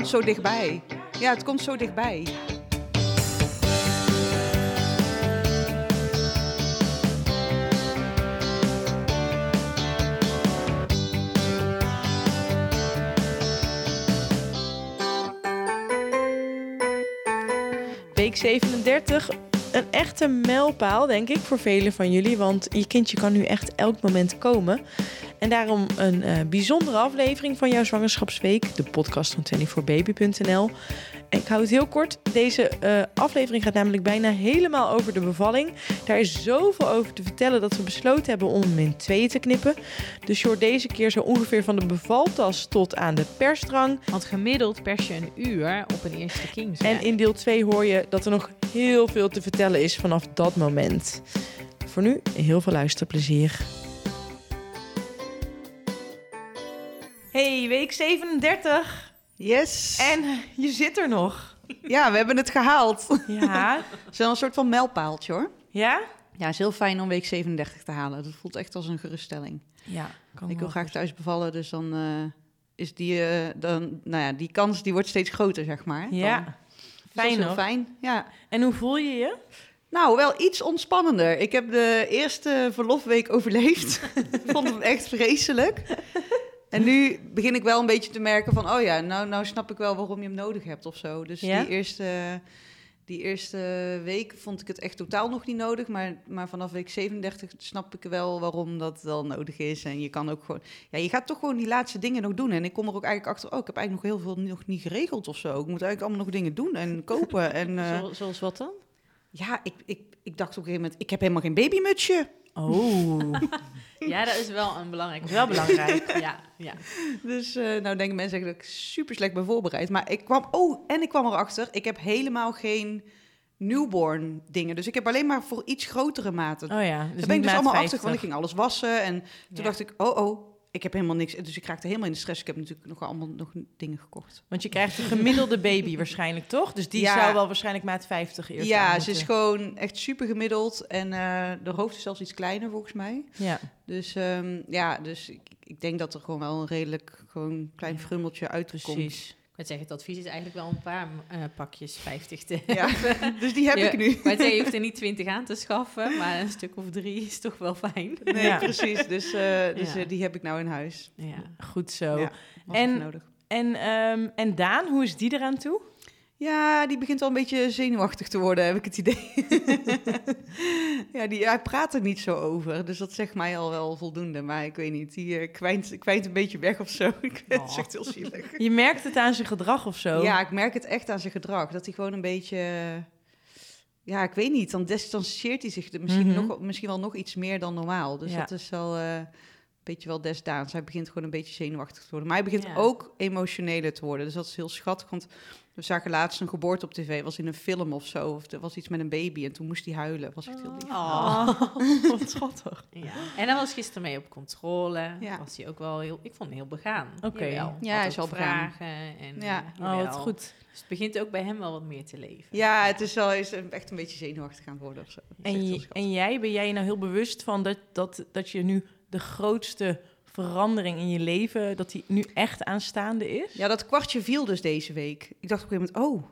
komt zo dichtbij. Ja, het komt zo dichtbij. Week 37, een echte mijlpaal, denk ik, voor velen van jullie. Want je kindje kan nu echt elk moment komen. En daarom een eh, bijzondere aflevering van jouw zwangerschapsweek, de podcast van 24baby.nl. En ik hou het heel kort. Deze eh, aflevering gaat namelijk bijna helemaal over de bevalling. Daar is zoveel over te vertellen dat we besloten hebben om hem in tweeën te knippen. Dus je hoort deze keer zo ongeveer van de bevaltas tot aan de persdrang. Want gemiddeld pers je een uur op een eerste Kings. En in deel 2 hoor je dat er nog heel veel te vertellen is vanaf dat moment. Voor nu heel veel luisterplezier. Hey, week 37. Yes. En je zit er nog. Ja, we hebben het gehaald. Ja. Het is wel een soort van mijlpaaltje hoor. Ja? Ja, het is heel fijn om week 37 te halen. Dat voelt echt als een geruststelling. Ja. Kan ik wil graag thuis bevallen, dus dan eh, is die, eh, dan, nou ja, die kans die wordt steeds groter, zeg maar. Ja. dus Fijn heel hoor. fijn, ja. En hoe voel je je? Nou, wel iets ontspannender. Ik heb de eerste verlofweek overleefd. Ik vond het echt vreselijk. En nu begin ik wel een beetje te merken van... oh ja, nou, nou snap ik wel waarom je hem nodig hebt of zo. Dus Ja? die, eerste, die eerste week vond ik het echt totaal nog niet nodig. Maar, maar vanaf week 37 snap ik wel waarom dat wel nodig is. En je kan ook gewoon... Ja, je gaat toch gewoon die laatste dingen nog doen. En ik kom er ook eigenlijk achter... oh, ik heb eigenlijk nog heel veel nog niet geregeld of zo. Ik moet eigenlijk allemaal nog dingen doen en kopen. En, eh, Zo- zoals wat dan? ja, ik, ik, ik dacht op een gegeven moment... ik heb helemaal geen babymutsje. Oh, Ja, dat is wel een belangrijk. wel belangrijk. Ja, ja. Dus eh, nou denken mensen dat ik super slecht ben voorbereid. Maar ik kwam, oh, en ik kwam erachter, ik heb helemaal geen newborn dingen. Dus ik heb alleen maar voor iets grotere maten. Oh ja. Daar Dus ben ik dus allemaal 50. achter, want ik ging alles wassen. En toen Ja. dacht ik, oh oh, ik heb helemaal niks. Dus ik raakte helemaal in de stress. Ik heb natuurlijk nog allemaal nog dingen gekocht. Want je krijgt een gemiddelde baby waarschijnlijk, toch? Dus die Ja. zou wel waarschijnlijk maat 50 eerst ja, ze is gewoon echt super gemiddeld. En eh de hoofd is zelfs iets kleiner volgens mij. Ja. Dus ehm, ja, dus ik, ik denk dat er gewoon wel een redelijk gewoon klein frummeltje uitkomt. Precies. Zeggen, het advies is eigenlijk wel een paar eh, pakjes 50 te Ja, dus die heb Ja, ik nu. Maar het je hoeft er niet 20 aan te schaffen, maar een stuk of drie is toch wel fijn. Nee, Ja. precies. Dus, eh, dus Ja. eh, die heb ik nou in huis. Ja. Goed zo. En- nodig. En, ehm, en Daan, hoe is die eraan toe? Ja, die begint wel een beetje zenuwachtig te worden, heb ik het idee. ja, die, hij praat er niet zo over. Dus dat zegt mij al wel voldoende. Maar ik weet niet, die eh, kwijnt, kwijnt een beetje weg of zo. Ik het is Oh. echt heel zielig. Je merkt het aan zijn gedrag of zo. Ja, ik merk het echt aan zijn gedrag. Dat hij gewoon een beetje... Ja, ik weet niet. Dan distancieert hij zich misschien, Mhm. nog, misschien wel nog iets meer dan normaal. Dus Ja. dat is wel eh, beetje wel desdaans. Hij begint gewoon een beetje zenuwachtig te worden. Maar hij begint Ja. ook emotioneler te worden. Dus dat is heel schattig. Want we zagen laatst een geboorte op tv. was in een film of zo. Of er was iets met een baby. En toen moest hij huilen. Dat was echt heel lief. Oh. wat schattig. Ja. En dan was gisteren mee op controle. Ja. Was hij ook wel heel, ik vond hem heel begaan. Oké. Ja, hij is begaan. vragen en Ja. eh, Oh, wat goed. Dus het begint ook bij hem wel wat meer te leven. Ja, het is wel is echt een beetje zenuwachtig aan het worden of zo. Echt En, en jij, ben jij nou heel bewust van dat, dat, dat je nu de grootste verandering in je leven, dat die nu echt aanstaande is? Ja, dat kwartje viel dus deze week. Ik dacht op een gegeven moment, oh,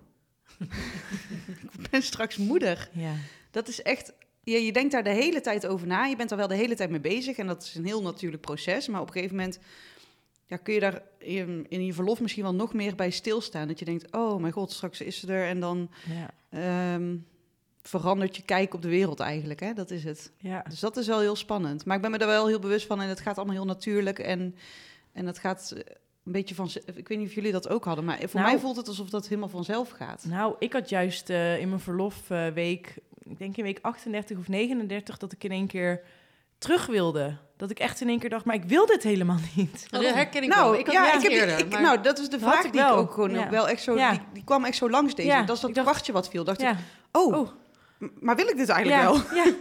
ik ben straks moeder. Ja. Dat is echt, je, je denkt daar de hele tijd over na. Je bent er wel de hele tijd mee bezig en dat is een heel natuurlijk proces. Maar op een gegeven moment ja, kun je daar in, in je verlof misschien wel nog meer bij stilstaan. Dat je denkt, oh mijn god, straks is ze er. En dan Ja. ehm, verandert je kijk op de wereld eigenlijk. Hè? Dat is het. ja. Dus dat is wel heel spannend. Maar ik ben me daar wel heel bewust van en het gaat allemaal heel natuurlijk. En, en het gaat eh, een beetje van... Ik weet niet of jullie dat ook hadden, maar voor Nou. mij voelt het alsof dat helemaal vanzelf gaat. Nou, ik had juist eh, in mijn verlofweek, ik denk in week 38 of 39, dat ik in één keer terug wilde. Dat ik echt in één keer dacht, maar ik wil dit helemaal niet. Dat herken ik nou. Ik had ja, ik heb, eerder, ik, maar- nou, dat is de vraag ik die wel. ik ook gewoon Ja. wel echt zo... Ja. Die, die kwam echt zo langs deze. Ja, dat is dat ik dacht- kwartje wat viel. Dacht Ja. ik, oh, Oh, maar wil ik dit eigenlijk ja, wel? ja.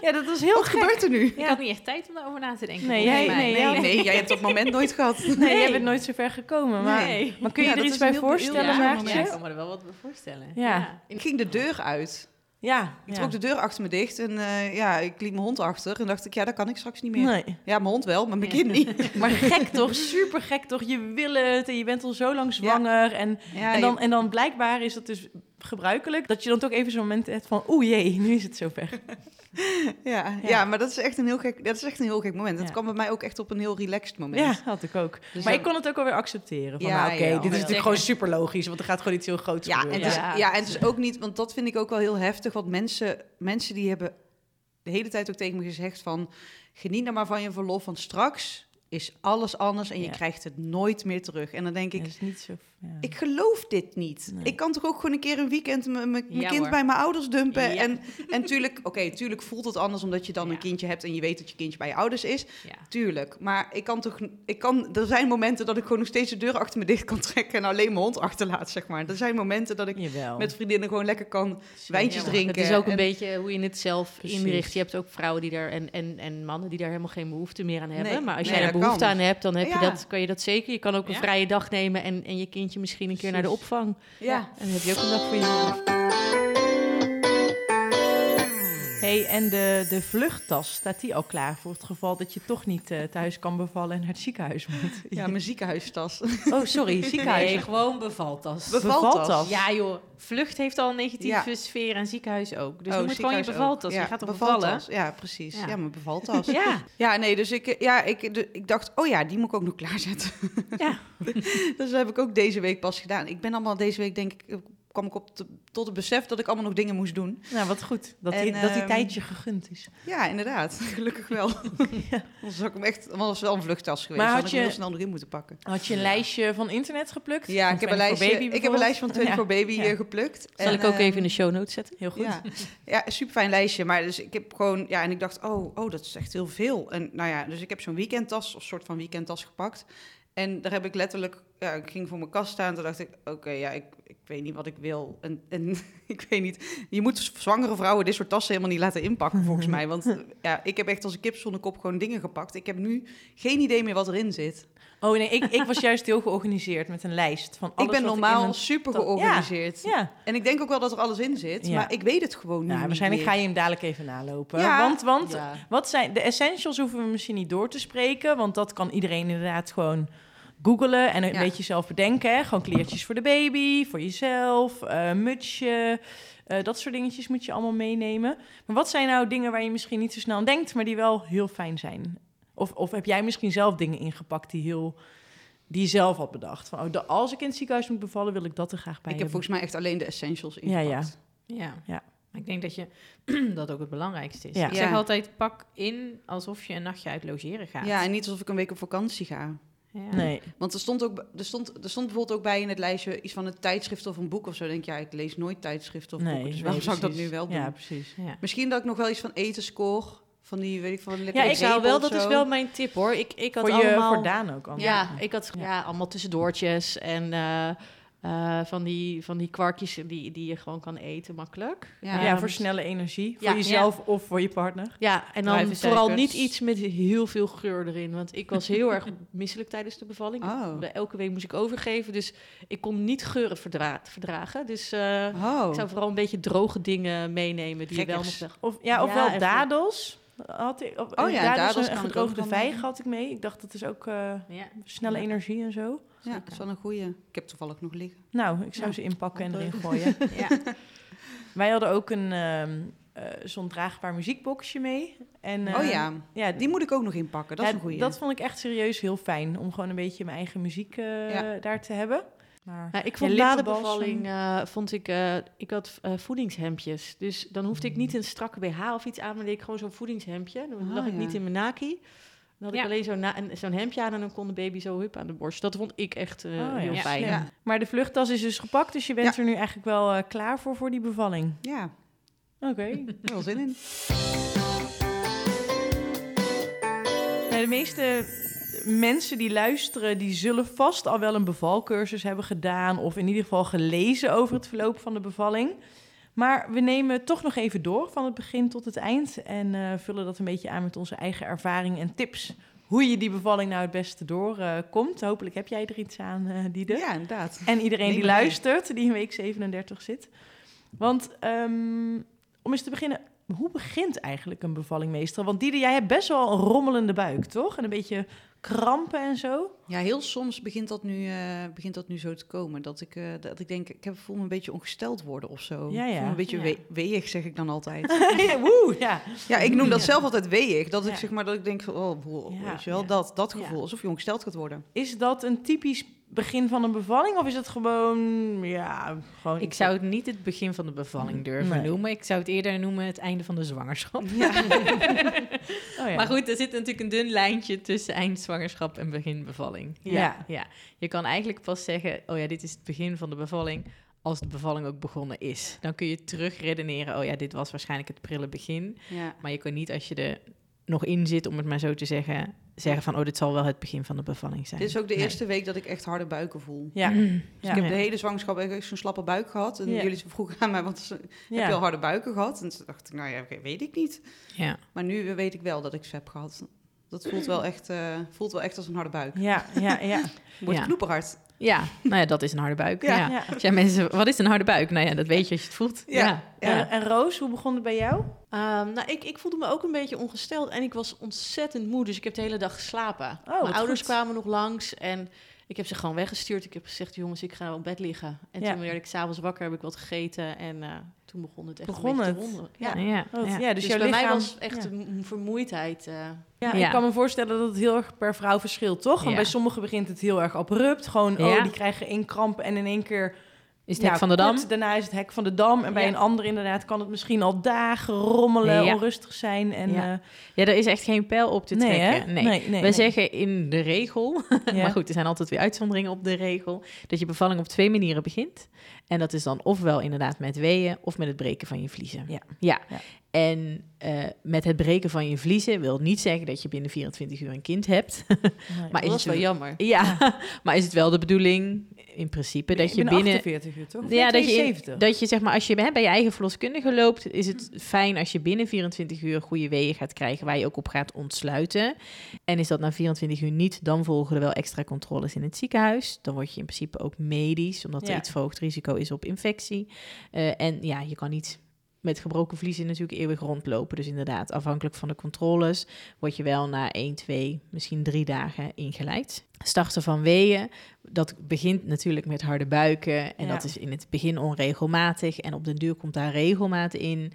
ja, dat was heel Wat gek. gebeurt er nu? Ik had niet echt tijd om daarover na te denken. Nee, jij- nee, Nee, jij- nee, jij hebt dat moment nooit gehad. Nee, jij bent nooit zo ver gekomen. Maar, Nee. maar kun je Ja, er iets bij voorstellen, Maartje? Ja, ik kan me er wel wat bij voorstellen. Ja. Ik ging de deur uit Ja, Ik ja. trok de deur achter me dicht en eh, ja, ik liet mijn hond achter. En dacht ik, ja, dat kan ik straks niet meer. Nee. Ja, mijn hond wel, maar mijn kind niet. Maar gek toch? Super gek toch? Je wil het en je bent al zo lang zwanger. En, Ja, en, dan, en dan blijkbaar is het dus gebruikelijk dat je dan toch even zo'n moment hebt van... Oeh jee, nu is het zover. ja, Ja. ja. maar dat is echt een heel gek, dat is echt een heel gek moment. Dat Ja. kwam bij mij ook echt op een heel relaxed moment. Ja, had ik ook. Dus maar ik kon het ook alweer accepteren. Van, Ja, nou, oké, dit is natuurlijk gewoon super logisch. Want er gaat gewoon iets heel groots Ja, en gebeuren. ja, en het is ook niet, want dat vind ik ook wel heel heftig. Want mensen, mensen die hebben de hele tijd ook tegen me gezegd van... geniet nou maar van je verlof, want straks is alles anders en je Ja. krijgt het nooit meer terug. En dan denk ik, is niet zo... Ja. ik geloof dit niet. Nee. Ik kan toch ook gewoon een keer een weekend mijn Ja, kind hoor. bij mijn ouders dumpen. En, en tuurlijk, oké, tuurlijk voelt het anders omdat je dan een kindje hebt en je weet dat je kindje bij je ouders is. Tuurlijk, maar ik kan toch, ik kan, er zijn momenten dat ik gewoon nog steeds de deur achter me dicht kan trekken en alleen mijn hond achterlaat, zeg maar. Er zijn momenten dat ik Jawel. met vriendinnen gewoon lekker kan wijntjes drinken. Het is ook een en- beetje hoe je het zelf Precies. inricht. Je hebt ook vrouwen die daar en, en, en mannen die daar helemaal geen behoefte meer aan hebben. Nee, maar als nee, jij daar behoefte kan. aan hebt, dan heb je dat, kan je dat zeker. Je kan ook een Ja. vrije dag nemen en, en je kindje misschien een keer naar de opvang. Ja. En dan heb je ook een dag voor jezelf. Hey, en de, de vluchttas, staat die al klaar voor het geval dat je toch niet eh, thuis kan bevallen en naar het ziekenhuis moet? ja, mijn ziekenhuistas. Oh, sorry, ziekenhuis. Nee, gewoon bevaltas. Bevaltas. Ja joh, vlucht heeft al een negatieve Ja. sfeer en ziekenhuis ook. Dus Oh, het gewoon je bevaltas. Ja, je gaat toch bevallen? Ja, precies. Ja. Ja, mijn bevaltas. Ja, Ja, nee, dus ik, eh, ja, ik, de- ik dacht, oh ja, die moet ik ook nog klaarzetten. ja. Dus dat heb ik ook deze week pas gedaan. Ik ben allemaal deze week, denk ik, kwam ik op tot het besef dat ik allemaal nog dingen moest doen. Nou, wat goed. Dat, En, die, dat die ehm, tijdje gegund is. Ja, inderdaad. Gelukkig wel. Anders had ik hem echt, was wel een vluchttas geweest. Maar had had ik hem je- heel snel nog in moeten pakken. Had je een lijstje van internet geplukt? Ja, ik heb, een 24 lijstje, Baby ik heb een lijstje van bijvoorbeeld? 24 Baby Ja. eh, geplukt. Zal En, ik ook ehm, even in de show notes zetten? Heel goed. Ja, ja super fijn lijstje. Maar dus ik heb gewoon, ja, en ik dacht, oh, oh, dat is echt heel veel. En nou ja, dus ik heb zo'n weekendtas, of soort van weekendtas gepakt. En daar heb ik letterlijk, ja, ik ging voor mijn kast staan. Toen dacht ik, oké, ja, ik, ik weet niet wat ik wil. En, en ik weet niet, je moet zwangere vrouwen dit soort tassen helemaal niet laten inpakken, volgens mij. Want ja, ik heb echt als een kip zonder kop gewoon dingen gepakt. Ik heb nu geen idee meer wat erin zit. Oh nee, ik, ik was juist heel georganiseerd met een lijst van alles ik ben wat normaal een- super georganiseerd. Ja, En ik denk ook wel dat er alles in zit, Ja. maar ik weet het gewoon nou, niet waarschijnlijk meer. ga je hem dadelijk even nalopen. Ja. Want, want wat zijn de essentials hoeven we misschien niet door te spreken, want dat kan iedereen inderdaad gewoon googelen en een Ja. beetje zelf bedenken. Hè? Gewoon kleertjes voor de baby, voor jezelf, eh, mutsje. eh, dat soort dingetjes moet je allemaal meenemen. Maar wat zijn nou dingen waar je misschien niet zo snel aan denkt, maar die wel heel fijn zijn? Of, of heb jij misschien zelf dingen ingepakt die heel die je zelf had bedacht? Van, oh, de- als ik in het ziekenhuis moet bevallen, wil ik dat er graag bij Ik heb hebben. volgens mij echt alleen de essentials Ja, ingepakt. ja. Ja. Ja. Maar ik denk dat je dat ook het belangrijkste is. Ja. Ik zeg Ja. altijd, pak in alsof je een nachtje uit logeren gaat. Ja, en niet alsof ik een week op vakantie ga. Ja. Nee. Want er stond, ook, er, stond, er stond bijvoorbeeld ook bij in het lijstje iets van een tijdschrift of een boek of zo. Dan denk ik, ja, ik lees nooit tijdschriften of nee, boeken. Dus nee, waarom zou ik dat nu wel doen? Ja, precies. Ja. Misschien dat ik nog wel iets van eten score. Van die, weet ik van, Ja, ik zou wel, dat is wel mijn... tip hoor. Ik, ik had Voor, je, allemaal... voor Daan ook. anders. Ja, ik had Ja. ja. allemaal tussendoortjes en eh, eh, van, die, van die kwarkjes die, die je gewoon kan eten makkelijk. Ja. Ja, Ehm, voor snelle energie. ja, Voor jezelf of voor je partner. Ja, en dan vooral niet iets met heel veel geur erin. Want ik was heel erg misselijk tijdens de bevalling. Oh. Elke week moest ik overgeven, dus ik kon niet geuren verdra- verdragen. Dus eh, Oh. ik zou vooral een beetje droge dingen meenemen die je wel nog weg. Of, ja, ofwel dadels. Had ik, of, Oh ja, dadels, dadels en gedroogde vijg had ik mee. Ik dacht, dat is ook eh, Ja. snelle Ja. energie en zo. Ja, dat is wel een goeie. Ik heb toevallig nog liggen. Nou, ik zou Ja. ze inpakken en erin gooien. Ja. Wij hadden ook een ehm, eh, zo'n draagbaar muziekboxje mee. En, oh eh, ja, ja, die moet ik ook nog inpakken. Dat is een goeie. Dat vond ik echt serieus heel fijn. Om gewoon een beetje mijn eigen muziek eh, Ja. daar te hebben. Maar, ik vond na de bevalling, eh, vond ik, eh, ik had eh, voedingshemdjes. Dus dan hoefde ik niet een strakke BH of iets aan, maar deed ik gewoon zo'n voedingshemdje. Dan Ah, lag ik ja. niet in mijn naki. Dan had Ja. ik alleen zo'n na- een- zo'n hemdje aan en dan kon de baby zo hup aan de borst. Dat vond ik echt eh, Oh, heel Ja, fijn. ja. maar de vluchttas is dus gepakt, dus je bent Ja. er nu eigenlijk wel eh, klaar voor, voor die bevalling. Ja, Oké. wel zin in. Nou, de meeste mensen die luisteren, die zullen vast al wel een bevalcursus hebben gedaan of in ieder geval gelezen over het verloop van de bevalling. Maar we nemen toch nog even door van het begin tot het eind en eh, vullen dat een beetje aan met onze eigen ervaring en tips. Hoe je die bevalling nou het beste doorkomt. Hopelijk heb jij er iets aan, eh Diede. Ja, inderdaad. En iedereen die luistert, die in week 37 zit. Want ehm, om eens te beginnen, hoe begint eigenlijk een bevalling meestal? Want Diede, jij hebt best wel een rommelende buik, toch? En een beetje krampen en zo. Ja, heel soms begint dat nu, eh, begint dat nu zo te komen. Dat ik, eh, dat ik denk, ik heb, voel me een beetje ongesteld worden of zo. Ja, ja. Ik voel me een beetje Ja. we- weeig, zeg ik dan altijd. ja, woe, ja. ja, ik noem dat zelf altijd weeig. Dat ik zeg maar, dat ik denk van, oh, weet je wel, dat, dat gevoel. Alsof je ongesteld gaat worden. Is dat een typisch begin van een bevalling? Of is het gewoon, ja, gewoon... Ik zou het niet het begin van de bevalling durven Nee. noemen. Ik zou het eerder noemen het einde van de zwangerschap. Oh, ja. Maar goed, er zit natuurlijk een dun lijntje tussen eindzwangerschap en begin bevalling. Ja. ja. Je kan eigenlijk pas zeggen, oh ja, dit is het begin van de bevalling, als de bevalling ook begonnen is. Dan kun je terug redeneren, oh ja, dit was waarschijnlijk het prille begin. Ja. Maar je kan niet, als je er nog in zit, om het maar zo te zeggen, zeggen van, oh, dit zal wel het begin van de bevalling zijn. Dit is ook de Nee. eerste week dat ik echt harde buiken voel. Ja, Mm. Dus Ja. ik heb de hele zwangerschap echt zo'n slappe buik gehad. En Ja. jullie vroegen aan mij, wat is, heb je al harde buiken gehad? En toen dacht ik, nou ja, oké, weet ik niet. Ja. Maar nu weet ik wel dat ik ze heb gehad. Dat voelt wel echt, eh, voelt wel echt als een harde buik. Ja, ja, ja. Wordt Ja. knoeperhard. Ja, nou ja, dat is een harde buik. Ja. Ja. ja. Als jij mensen, wat is een harde buik? Nou ja, dat weet je als je het voelt. Ja. ja. En, en Roos, hoe begon het bij jou? Ehm, nou, ik, ik voelde me ook een beetje ongesteld en ik was ontzettend moe, dus ik heb de hele dag geslapen. Oh, Mijn ouders goed. kwamen nog langs en ik heb ze gewoon weggestuurd. Ik heb gezegd, jongens, ik ga op bed liggen. En Ja. toen werd ik s'avonds wakker, heb ik wat gegeten en eh, toen begon het echt Begon een beetje het? te rommelen. Ja. Ja. Ja, dus, Dus, jouw bij lichaam... mij was echt ja. een vermoeidheid. eh. Ja, Ja. ik kan me voorstellen dat het heel erg per vrouw verschilt, toch? Want Ja. bij sommigen begint het heel erg abrupt. Gewoon, oh, die krijgen één kramp en in één keer... Is het hek van de dam? kort daarna is het hek van de dam. En bij Ja. een ander inderdaad kan het misschien al dagen rommelen, Ja. onrustig zijn. En, Ja. eh, Ja, er is echt geen pijl op te nee, trekken. Nee. nee, nee. We zeggen in de regel, maar goed, er zijn altijd weer uitzonderingen op de regel, dat je bevalling op twee manieren begint. En dat is dan ofwel inderdaad met weeën of met het breken van je vliezen. Ja. ja. En eh, met het breken van je vliezen wil niet zeggen dat je binnen 24 uur een kind hebt. Nee. maar is dat was het wel jammer. Ja, maar is het wel de bedoeling in principe dat je Binnen binnen 48 uur, toch? Ja, dat je, 72? in- dat je zeg maar, als je hè, bij je eigen verloskundige loopt, is het fijn als je binnen 24 uur goede weeën gaat krijgen waar je ook op gaat ontsluiten. En is dat na 24 uur niet, dan volgen er wel extra controles in het ziekenhuis. Dan word je in principe ook medisch, omdat er Ja. iets verhoogd risico is op infectie. Eh, en ja, je kan niet met gebroken vliezen natuurlijk eeuwig rondlopen. Dus inderdaad, afhankelijk van de controles word je wel na 1, 2, misschien 3 dagen ingeleid. Starten van weeën, dat begint natuurlijk met harde buiken. En Ja. dat is in het begin onregelmatig. En op den duur komt daar regelmaat in.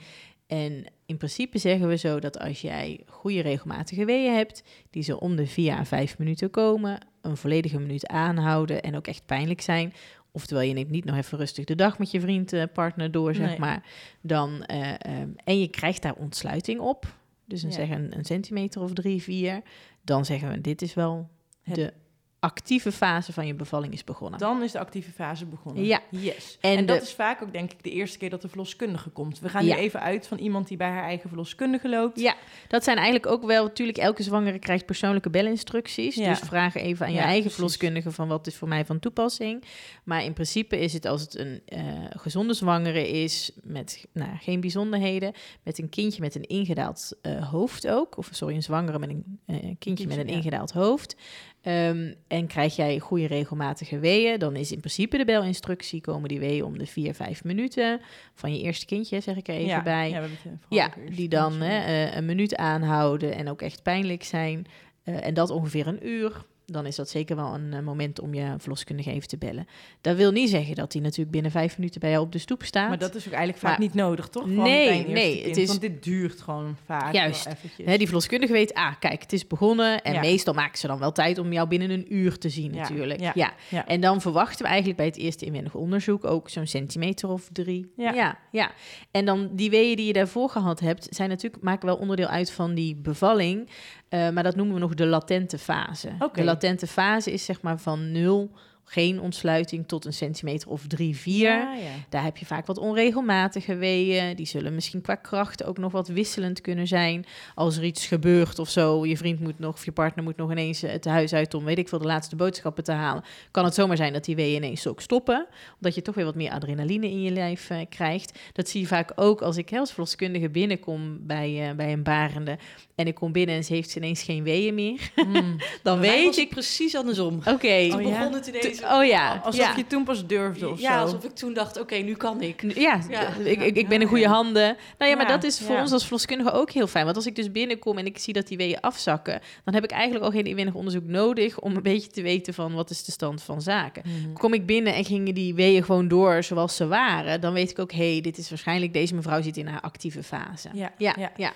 En in principe zeggen we zo dat als jij goede regelmatige weeën hebt, die zo om de 4 à 5 minuten komen, een volledige minuut aanhouden en ook echt pijnlijk zijn. Oftewel, je neemt niet nog even rustig de dag met je vriend, eh, partner door, zeg Nee. maar. Dan, eh, ehm, en je krijgt daar ontsluiting op. Dus dan Ja. zeggen een, een centimeter of drie, vier. Dan zeggen we, dit is wel Het- de actieve fase van je bevalling is begonnen. Dan is de actieve fase begonnen. Ja. Yes. En En, dat de- is vaak ook denk ik de eerste keer dat de verloskundige komt. We gaan Ja. nu even uit van iemand die bij haar eigen verloskundige loopt. Ja, dat zijn eigenlijk ook wel... Natuurlijk, elke zwangere krijgt persoonlijke belinstructies. Ja. Dus vraag even aan je Ja, eigen precies. verloskundige... van wat is voor mij van toepassing. Maar in principe is het als het een eh, gezonde zwangere is... met nou, geen bijzonderheden... met een kindje met een ingedaald eh, hoofd ook... of sorry, een zwangere met een eh, kindje, Kindje, met een ingedaald hoofd... Ehm, en krijg jij goede regelmatige weeën, dan is in principe de belinstructie, komen die weeën om de 4, 5 minuten van je eerste kindje, zeg ik er even ja, bij. Ja, die dan hè, eh, een minuut aanhouden en ook echt pijnlijk zijn. Eh, en dat ongeveer een uur. Dan is dat zeker wel een eh, moment om je verloskundige even te bellen. Dat wil niet zeggen dat hij natuurlijk binnen vijf minuten bij jou op de stoep staat. Maar dat is ook eigenlijk vaak Maar- niet nodig, toch? Nee, nee, kind, het is- Want dit duurt gewoon vaak Juist. Hè, die verloskundige weet, ah, kijk, het is begonnen. En Ja. meestal maken ze dan wel tijd om jou binnen een uur te zien, natuurlijk. ja, Ja. ja. En dan verwachten we eigenlijk bij het eerste inwendig onderzoek ook zo'n centimeter of drie. Ja. ja. En dan die weeën die je daarvoor gehad hebt, zijn natuurlijk, maken wel onderdeel uit van die bevalling. Eh, maar dat noemen we nog de latente fase. Oké. De latente fase is zeg maar van nul, geen ontsluiting, tot een centimeter of drie, vier. Ja, ja. Daar heb je vaak wat onregelmatige weeën. Die zullen misschien qua kracht ook nog wat wisselend kunnen zijn. Als er iets gebeurt of zo, je vriend moet nog, of je partner moet nog ineens eh, het huis uit om, weet ik veel, de laatste boodschappen te halen. Kan het zomaar zijn dat die weeën ineens ook stoppen. Omdat je toch weer wat meer adrenaline in je lijf eh, krijgt. Dat zie je vaak ook als ik hè, als verloskundige binnenkom bij, eh, bij een barende. En ik kom binnen en ze heeft ineens geen weeën meer. Mm. Dan weet ik, precies andersom. oké, Oh, ja? begon het ineens Oh ja, Alsof ja. je toen pas durfde of ja, zo. alsof ik toen dacht, oké, nu kan ik. Ja, Ja. Ik, ik, ik ben in goede handen. Nou ja, maar dat is voor ja. ons als verloskundige ook heel fijn. Want als ik dus binnenkom en ik zie dat die weeën afzakken... dan heb ik eigenlijk al geen inwendig onderzoek nodig... om een beetje te weten van wat is de stand van zaken. Mhm. Kom ik binnen en gingen die weeën gewoon door zoals ze waren... dan weet ik ook, hé, hey, dit is waarschijnlijk... deze mevrouw zit in haar actieve fase. Ja, ja, ja.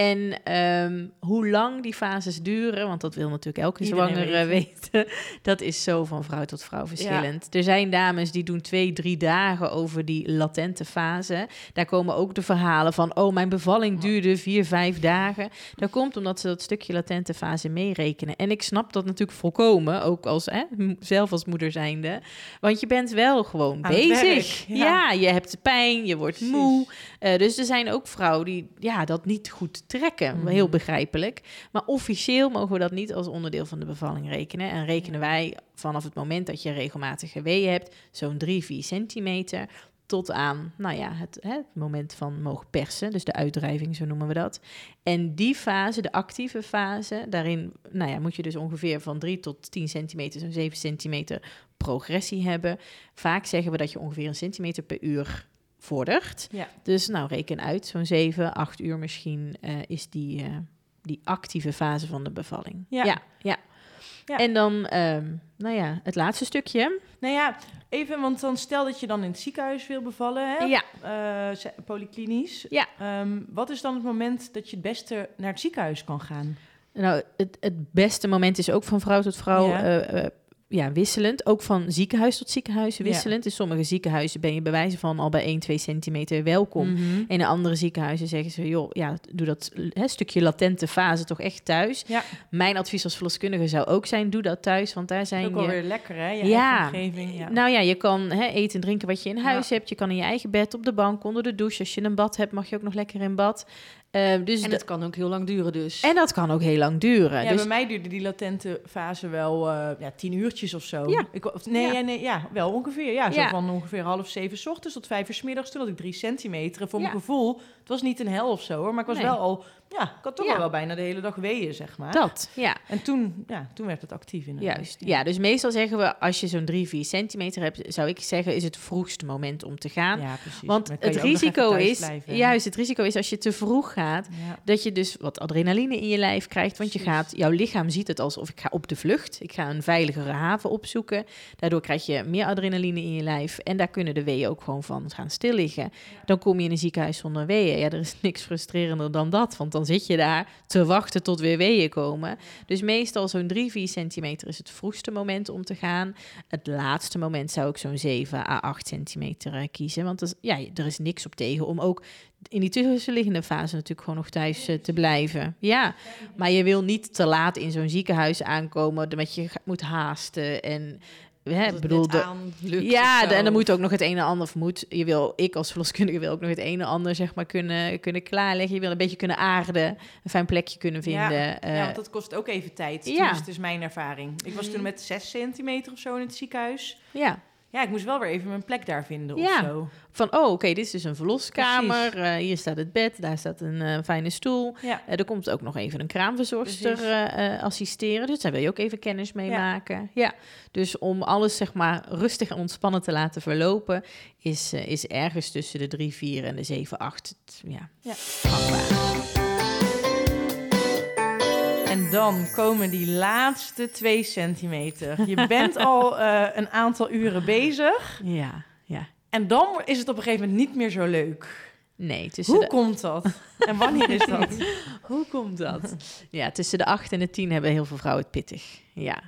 En ehm, hoe lang die fases duren, want dat wil natuurlijk elke Iedereen zwangere weten. dat is zo van vrouw tot vrouw verschillend. Er zijn dames die doen twee, drie dagen over die latente fase. Daar komen ook de verhalen van, oh, mijn bevalling duurde vier, vijf dagen. Dat komt omdat ze dat stukje latente fase meerekenen. En ik snap dat natuurlijk volkomen, ook als, hè, zelf als moeder zijnde. Want je bent wel gewoon Aan bezig. werk, ja. ja. je hebt pijn, je wordt Precies. moe. Eh, dus er zijn ook vrouwen die ja, dat niet goed trekken. Mhm. Heel begrijpelijk. Maar officieel mogen we dat niet als onderdeel van de bevalling rekenen. En rekenen wij vanaf het moment dat je regelmatig weeën hebt, zo'n 3, 4 centimeter. Tot aan, nou ja, het, het moment van mogen persen. Dus de uitdrijving, zo noemen we dat. En die fase, de actieve fase, daarin nou ja, moet je dus ongeveer van 3 tot 10 centimeter, zo'n 7 centimeter progressie hebben. Vaak zeggen we dat je ongeveer een centimeter per uur vordert. Ja. Dus nou, reken uit, zo'n 7, 8 uur misschien eh, is die, eh, die actieve fase van de bevalling. Ja. ja. ja. Ja. En dan, ehm, nou ja, het laatste stukje. Nou ja, even, want dan stel dat je dan in het ziekenhuis wil bevallen, hè? Ja, ze- polyklinisch. Ja. Ehm, wat is dan het moment dat je het beste naar het ziekenhuis kan gaan? nou, het, het beste moment is ook van vrouw tot vrouw Ja. Ja, wisselend. Ook van ziekenhuis tot ziekenhuis Ja. wisselend. In sommige ziekenhuizen ben je bij wijze van al bij 1, 2 centimeter welkom. Mhm. En in andere ziekenhuizen zeggen ze, joh, ja, doe dat hè, stukje latente fase toch echt thuis. Ja. Mijn advies als verloskundige zou ook zijn, doe dat thuis, want daar zijn ook je... alweer lekker, hè? Je Ja. omgeving. Ja. Nou ja, je kan hè, eten en drinken wat je in huis hebt. Je kan in je eigen bed, op de bank, onder de douche. Als je een bad hebt, mag je ook nog lekker in bad. Eh, dus En het kan ook heel lang duren dus. en dat kan ook heel lang duren. Ja, dus bij mij duurde die latente fase wel eh, ja, tien uurtjes of zo. Ja. Ik, of, nee, Ja. ja. nee, ja, wel ongeveer. Ja, zo van ongeveer half zeven 's ochtends tot vijf uur 's middags. Toen had ik drie centimeter. En voor mijn gevoel, het was niet een hel of zo hoor. Maar ik was Nee. wel al, ja, ik had toch Ja. al wel bijna de hele dag weeën, zeg maar. dat, ja. En toen, ja, toen werd het actief inderdaad. Juist. Ja, dus meestal zeggen we, als je zo'n 3, 4 centimeter hebt, zou ik zeggen, is het vroegste moment om te gaan. Ja, precies. Want het risico is, blijven. juist, het risico is als je te vroeg gaat, Ja. dat je dus wat adrenaline in je lijf krijgt. Want je gaat, jouw lichaam ziet het alsof ik ga op de vlucht. Ik ga een veiligere haven opzoeken. Daardoor krijg je meer adrenaline in je lijf. En daar kunnen de weeën ook gewoon van gaan stil liggen. Dan kom je in een ziekenhuis zonder weeën. Ja, er is niks frustrerender dan dat. Want dan zit je daar te wachten tot weer weeën komen. Dus meestal zo'n 3, 4 centimeter is het vroegste moment om te gaan. Het laatste moment zou ik zo'n 7 à 8 centimeter eh, kiezen. Want ja, er is niks op tegen om ook in die tussenliggende fase natuurlijk gewoon nog thuis eh, te blijven. Ja, maar je wil niet te laat in zo'n ziekenhuis aankomen, dat je moet haasten en hè, het bedoel ja, de- en dan moet ook nog het een en ander of moet. Je wil, ik als verloskundige wil ook nog het een en ander zeg maar kunnen, kunnen klaarleggen. Je wil een beetje kunnen aarden, een fijn plekje kunnen vinden. Ja, eh, ja, want dat kost ook even tijd. ja. Ja. Dat is mijn ervaring. Ik was toen met zes centimeter of zo in het ziekenhuis. ja. Ja, ik moest wel weer even mijn plek daar vinden Ja. of zo. Van, oh, oké, dit is dus een verloskamer. Eh, hier staat het bed, daar staat een eh, fijne stoel. Ja. Eh, er komt ook nog even een kraamverzorgster assisteren. Dus daar wil je ook even kennis mee Ja. maken. Ja. Dus om alles zeg maar rustig en ontspannen te laten verlopen... is, is ergens tussen de 3, 4 en de 7, 8 het, ja, Ja. En dan komen die laatste twee centimeter. Je bent al eh, een aantal uren bezig. Ja, ja. En dan is het op een gegeven moment niet meer zo leuk. Nee, tussen Hoe de, komt dat? En wanneer is dat? Hoe komt dat? ja, tussen de 8 en de 10 hebben heel veel vrouwen het pittig. Ja.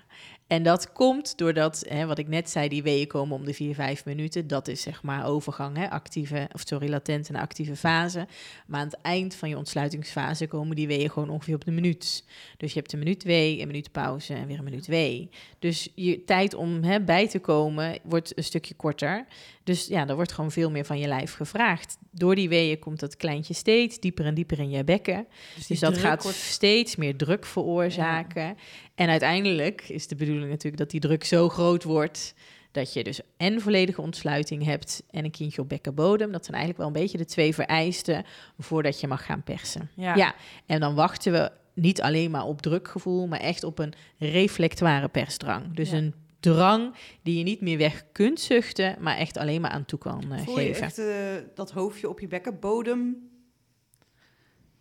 En dat komt doordat, hè, wat ik net zei, die weeën komen om de 4, 5 minuten. Dat is zeg maar overgang, hè, actieve, of sorry, latente naar actieve fase. Maar aan het eind van je ontsluitingsfase komen die weeën gewoon ongeveer op de minuut. Dus je hebt een minuut wee, een minuut pauze en weer een minuut wee. Dus je tijd om hè, bij te komen wordt een stukje korter. Dus ja, er wordt gewoon veel meer van je lijf gevraagd. Door die weeën komt dat kleintje steeds dieper en dieper in je bekken. die Dus dat gaat wordt- steeds meer druk veroorzaken. En uiteindelijk is de bedoeling natuurlijk dat die druk zo groot wordt dat je dus en volledige ontsluiting hebt en een kindje op bekkenbodem. Dat zijn eigenlijk wel een beetje de twee vereisten voordat je mag gaan persen. Ja. Ja, en dan wachten we niet alleen maar op drukgevoel, maar echt op een reflectoire persdrang. Dus Ja. een drang die je niet meer weg kunt zuchten, maar echt alleen maar aan toe kan eh, Voel je geven. echt eh, dat hoofdje op je bekkenbodem?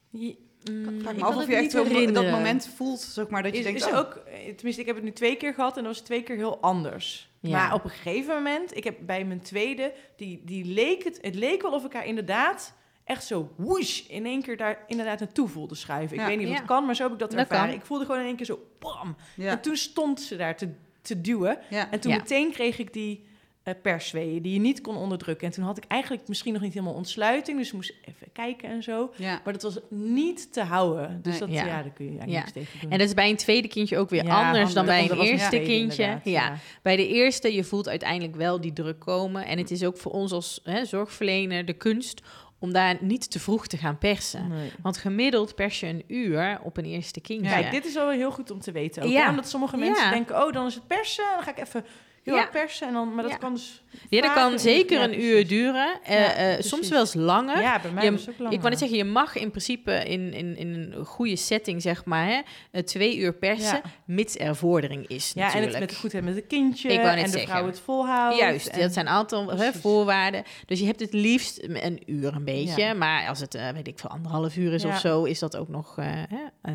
Je- Vraag Mm, me ik af kan of je echt zo dat moment voelt, zeg maar, dat je Is, denkt, is oh, ook, eh, tenminste, ik heb het nu twee keer gehad en dat was twee keer heel anders. Ja. Maar op een gegeven moment, ik heb bij mijn tweede, die, die leek het, het leek wel of ik haar inderdaad echt zo woesh in één keer daar inderdaad naartoe voelde schuiven. Ik Ja. weet niet of Ja. het kan, maar zo heb ik dat, Dat ervaren. kan. Ik voelde gewoon in één keer zo bam. ja, En toen stond ze daar te, te duwen. ja. En toen Ja. meteen kreeg ik die eh persweeën die je niet kon onderdrukken. En toen had ik eigenlijk misschien nog niet helemaal ontsluiting, dus moest even kijken en zo. ja. Maar dat was niet te houden. Dus Nee. dat, Ja. ja. daar kun je eigenlijk Ja. niks tegen doen. En dat is bij een tweede kindje ook weer anders dan bij een dat eerste tweede kindje. Ja. Bij de eerste, je voelt uiteindelijk wel die druk komen. En het is ook voor ons als hè, zorgverlener de kunst om daar niet te vroeg te gaan persen. Nee. Want gemiddeld pers je een uur op een eerste kindje. Kijk, dit is wel heel goed om te weten. Ook, Omdat sommige mensen denken, oh, dan is het persen. Dan ga ik even heel Ja. persen. En dan, maar dat Ja. kan dus... ja, dat kan een- zeker een uur duren. Eh, Ja, eh, soms wel eens langer. Ja, bij mij Je- was het ook langer. Ik wou net zeggen, je mag in principe in, in, in een goede setting, zeg maar, hè, eh, twee uur persen, Ja. mits er vordering is Ja, en het met goed hebben met het kindje. Ik wou net en de zeggen. vrouw het volhoudt. Juist, en- dat zijn een aantal hè, voorwaarden. Dus je hebt het liefst een uur een beetje. Ja. Maar als het, eh, weet ik veel, anderhalf uur is Ja. of zo, is dat ook nog... eh, hè, eh,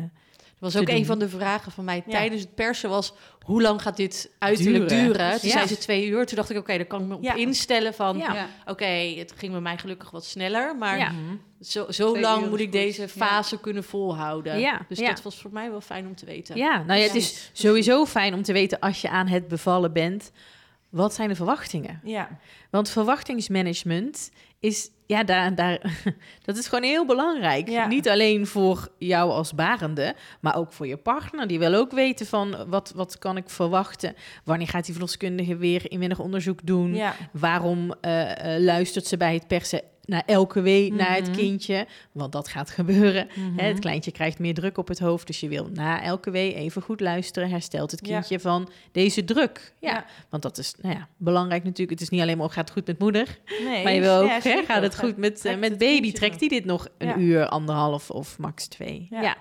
Dat was ook te een doen. van de vragen van mij tijdens het persen was... hoe lang gaat dit uiterlijk Duren. duren? Toen zei ze twee uur. Toen dacht ik, oké, dan kan ik me op instellen van... Oké, het ging bij mij gelukkig wat sneller. Maar Ja. Mhm. zo, zo lang moet ik deze Ja. fase kunnen volhouden. Ja, Dus ja. dat was voor mij wel fijn om te weten. ja, nou ja, het is sowieso fijn om te weten als je aan het bevallen bent... wat zijn de verwachtingen? Ja. Want verwachtingsmanagement is, ja, daar, daar, dat is gewoon heel belangrijk. Ja. Niet alleen voor jou als barende, maar ook voor je partner. Die wil ook weten van, wat, wat kan ik verwachten? Wanneer gaat die verloskundige weer inwendig onderzoek doen? ja. Waarom eh, eh, luistert ze bij het persen naar elke wee naar het Mhm. kindje? Want dat gaat gebeuren. Mhm. Hè, het kleintje krijgt meer druk op het hoofd, dus je wil na elke wee even goed luisteren. Herstelt het Ja. kindje van deze druk? Ja, Ja. want dat is nou ja, belangrijk natuurlijk. Het is niet alleen maar, oh, gaat het goed met moeder? Nee, Maar je wil ook, hè, gaat het goed met, eh, met baby? Trekt die dit nog een uur, anderhalf of max twee? Ja.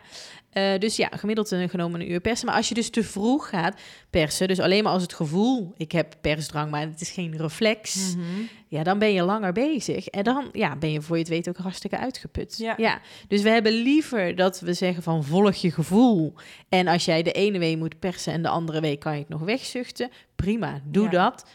Eh, dus ja, gemiddeld een, genomen een uur persen. Maar als je dus te vroeg gaat persen, dus alleen maar als het gevoel, ik heb persdrang, maar het is geen reflex, Mhm. ja, dan ben je langer bezig. En dan ja, ben je voor je het weet ook hartstikke uitgeput. Ja. Dus we hebben liever dat we zeggen van volg je gevoel. En als jij de ene wee moet persen en de andere wee kan je het nog wegzuchten, prima, doe Ja. dat.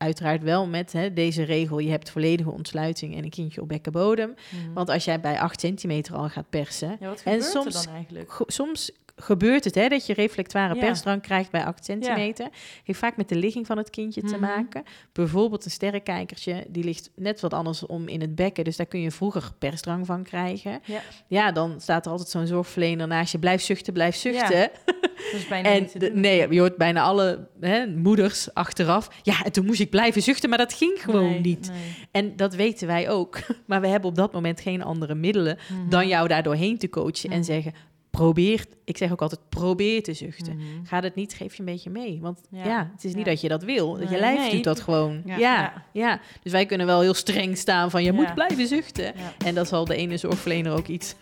Uiteraard wel met hè, deze regel, je hebt volledige ontsluiting en een kindje op bekkenbodem. Mhm. Want als jij bij 8 centimeter al gaat persen, Ja, wat en soms- er dan eigenlijk? Ge- soms gebeurt het hè, dat je reflectoire Ja. persdrang krijgt bij 8 centimeter. Heeft vaak met de ligging van het kindje te Mhm. maken. Bijvoorbeeld een sterrenkijkertje, die ligt net wat anders om in het bekken. Dus daar kun je vroeger persdrang van krijgen. Ja. Ja, dan staat er altijd zo'n zorgverlener naast je. Blijf zuchten, blijf zuchten. Dat is bijna En niet de- nee, je hoort bijna alle hè, moeders achteraf. Ja, en toen moest ik blijven zuchten, maar dat ging gewoon Nee, niet. nee. En dat weten wij ook. Maar we hebben op dat moment geen andere middelen dan jou daar doorheen te coachen en Mhm. zeggen: probeer, ik zeg ook altijd, probeer te zuchten. Mhm. Gaat het niet, geef je een beetje mee. Want ja, Ja. het is niet Ja. dat je dat wil. Je lijf nee. doet dat gewoon. Ja. Ja. Dus wij kunnen wel heel streng staan van je moet blijven zuchten. En dat zal de ene zorgverlener ook iets,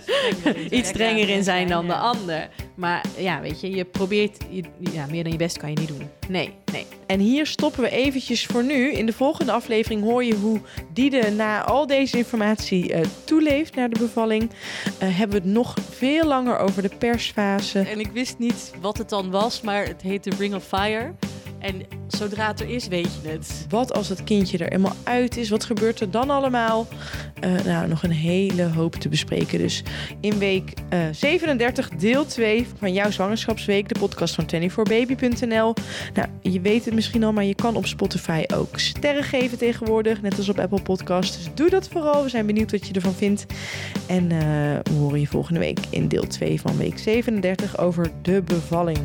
Strenger in iets strenger in zijn dan de ander. Maar ja, weet je, je probeert, je, ja, meer dan je best kan je niet doen. Nee, nee. En hier stoppen we eventjes voor nu. In de volgende aflevering hoor je hoe Diede na al deze informatie eh, toeleeft naar de bevalling. Eh, hebben we het nog veel langer over de persfase. En ik wist niet wat het dan was, maar het heet de Ring of Fire. En zodra het er is, weet je het. Wat als het kindje er eenmaal uit is? Wat gebeurt er dan allemaal? Eh, nou, nog een hele hoop te bespreken. Dus in week eh, 37, deel 2 van jouw zwangerschapsweek, de podcast van 24baby.nl. Nou, je weet het misschien al, maar je kan op Spotify ook sterren geven tegenwoordig, net als op Apple Podcasts. Dus doe dat vooral. We zijn benieuwd wat je ervan vindt. En eh, we horen je volgende week in deel 2 van week 37 over de bevalling.